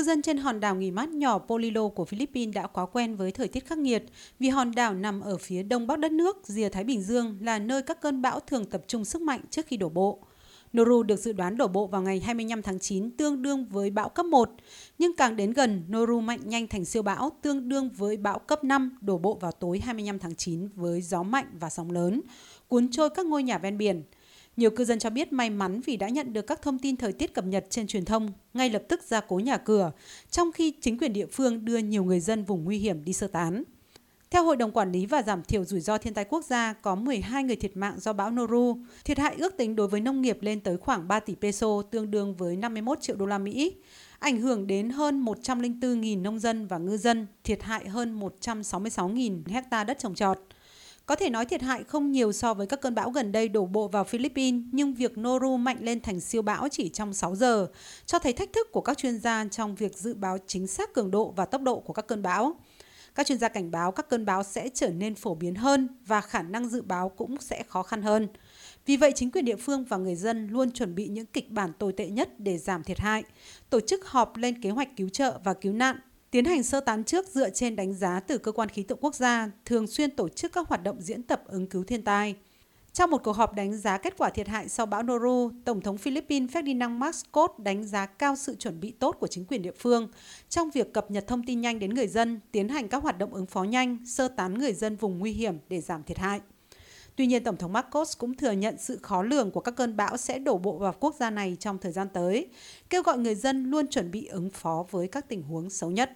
cư dân trên hòn đảo nghỉ mát nhỏ Polilo của Philippines đã quá quen với thời tiết khắc nghiệt vì hòn đảo nằm ở phía đông bắc đất nước, rìa Thái Bình Dương là nơi các cơn bão thường tập trung sức mạnh trước khi đổ bộ. Noru được dự đoán đổ bộ vào ngày 25 tháng 9 tương đương với bão cấp 1, nhưng càng đến gần, Noru mạnh nhanh thành siêu bão tương đương với bão cấp 5 đổ bộ vào tối 25 tháng 9 với gió mạnh và sóng lớn, cuốn trôi các ngôi nhà ven biển. Nhiều cư dân cho biết may mắn vì đã nhận được các thông tin thời tiết cập nhật trên truyền thông, ngay lập tức ra cố nhà cửa, trong khi chính quyền địa phương đưa nhiều người dân vùng nguy hiểm đi sơ tán. Theo Hội đồng Quản lý và Giảm thiểu rủi ro thiên tai quốc gia, có 12 người thiệt mạng do bão Noru. Thiệt hại ước tính đối với nông nghiệp lên tới khoảng 3 tỷ peso, tương đương với 51 triệu đô la Mỹ. Ảnh hưởng đến hơn 104.000 nông dân và ngư dân, thiệt hại hơn 166.000 hecta đất trồng trọt. Có thể nói thiệt hại không nhiều so với các cơn bão gần đây đổ bộ vào Philippines, nhưng việc Noru mạnh lên thành siêu bão chỉ trong 6 giờ, cho thấy thách thức của các chuyên gia trong việc dự báo chính xác cường độ và tốc độ của các cơn bão. Các chuyên gia cảnh báo các cơn bão sẽ trở nên phổ biến hơn và khả năng dự báo cũng sẽ khó khăn hơn. Vì vậy, chính quyền địa phương và người dân luôn chuẩn bị những kịch bản tồi tệ nhất để giảm thiệt hại, tổ chức họp lên kế hoạch cứu trợ và cứu nạn tiến hành sơ tán trước dựa trên đánh giá từ cơ quan khí tượng quốc gia, thường xuyên tổ chức các hoạt động diễn tập ứng cứu thiên tai. Trong một cuộc họp đánh giá kết quả thiệt hại sau bão Noru, Tổng thống Philippines Ferdinand Marcos đánh giá cao sự chuẩn bị tốt của chính quyền địa phương trong việc cập nhật thông tin nhanh đến người dân, tiến hành các hoạt động ứng phó nhanh, sơ tán người dân vùng nguy hiểm để giảm thiệt hại. Tuy nhiên, Tổng thống Marcos cũng thừa nhận sự khó lường của các cơn bão sẽ đổ bộ vào quốc gia này trong thời gian tới, kêu gọi người dân luôn chuẩn bị ứng phó với các tình huống xấu nhất.